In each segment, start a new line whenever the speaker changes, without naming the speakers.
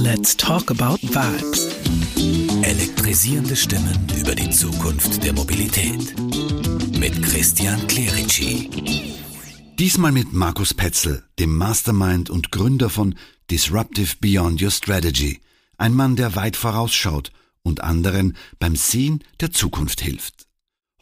Let's talk about vibes.
Elektrisierende Stimmen über die Zukunft der Mobilität. Mit Christian Clerici.
Diesmal mit Markus Petzel, dem Mastermind und Gründer von Disruptive Beyond Your Strategy. Ein Mann, der weit vorausschaut und anderen beim Sehen der Zukunft hilft.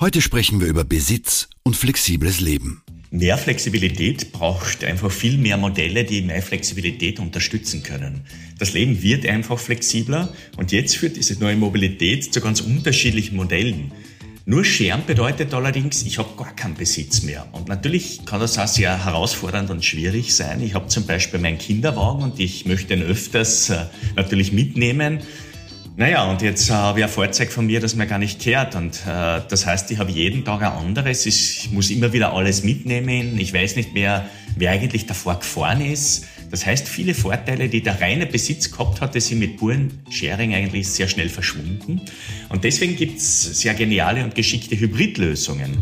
Heute sprechen wir über Besitz und flexibles Leben.
Mehr Flexibilität braucht einfach viel mehr Modelle, die mehr Flexibilität unterstützen können. Das Leben wird einfach flexibler und jetzt führt diese neue Mobilität zu ganz unterschiedlichen Modellen. Nur Scheren bedeutet allerdings, ich habe gar keinen Besitz mehr. Und natürlich kann das auch sehr herausfordernd und schwierig sein. Ich habe zum Beispiel meinen Kinderwagen und ich möchte ihn öfters äh, natürlich mitnehmen. Naja, und jetzt äh, habe ich ein Fahrzeug von mir, das mir gar nicht kehrt. Und äh, das heißt, ich habe jeden Tag ein anderes. Ich muss immer wieder alles mitnehmen. Ich weiß nicht mehr, wer eigentlich davor gefahren ist. Das heißt, viele Vorteile, die der reine Besitz gehabt hatte, sind mit puren Sharing eigentlich sehr schnell verschwunden. Und deswegen gibt's sehr geniale und geschickte Hybridlösungen.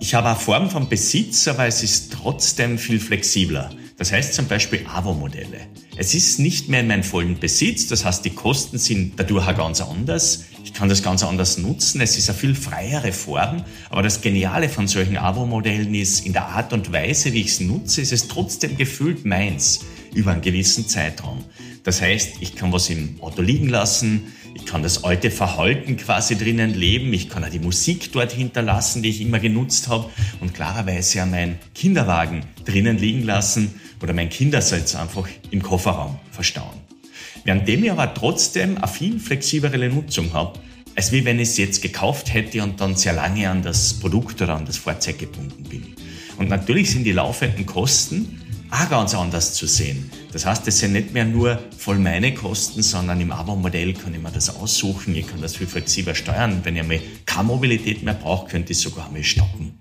Ich habe eine Form von Besitz, aber es ist trotzdem viel flexibler. Das heißt zum Beispiel AVO-Modelle. Es ist nicht mehr in meinem vollen Besitz, das heißt die Kosten sind dadurch auch ganz anders. Ich kann das ganz anders nutzen, es ist eine viel freiere Form, aber das Geniale von solchen AVO-Modellen ist, in der Art und Weise, wie ich es nutze, ist es trotzdem gefühlt meins über einen gewissen Zeitraum. Das heißt, ich kann was im Auto liegen lassen, ich kann das alte Verhalten quasi drinnen leben, ich kann auch die Musik dort hinterlassen, die ich immer genutzt habe und klarerweise auch meinen Kinderwagen drinnen liegen lassen oder mein Kindersitz einfach im Kofferraum verstauen. Währenddem ich aber trotzdem eine viel flexiblere Nutzung habe, als wie wenn ich es jetzt gekauft hätte und dann sehr lange an das Produkt oder an das Fahrzeug gebunden bin. Und natürlich sind die laufenden Kosten auch ganz anders zu sehen. Das heißt, es sind nicht mehr nur voll meine Kosten, sondern im Abo-Modell kann ich mir das aussuchen. Ich kann das viel flexibler steuern. Wenn ich einmal keine Mobilität mehr brauche, könnte ich sogar einmal stoppen.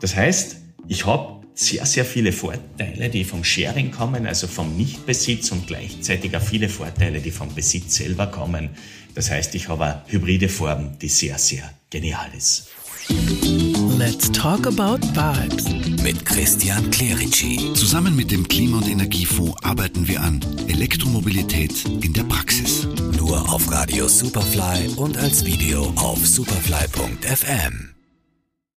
Das heißt, ich habe sehr, sehr viele Vorteile, die vom Sharing kommen, also vom Nichtbesitz und gleichzeitig auch viele Vorteile, die vom Besitz selber kommen. Das heißt, ich habe eine hybride Form, die sehr, sehr genial ist.
Let's talk about vibes.
Mit Christian Clerici.
Zusammen mit dem Klima- und Energiefonds arbeiten wir an Elektromobilität in der Praxis.
Nur auf Radio Superfly und als Video auf superfly.fm.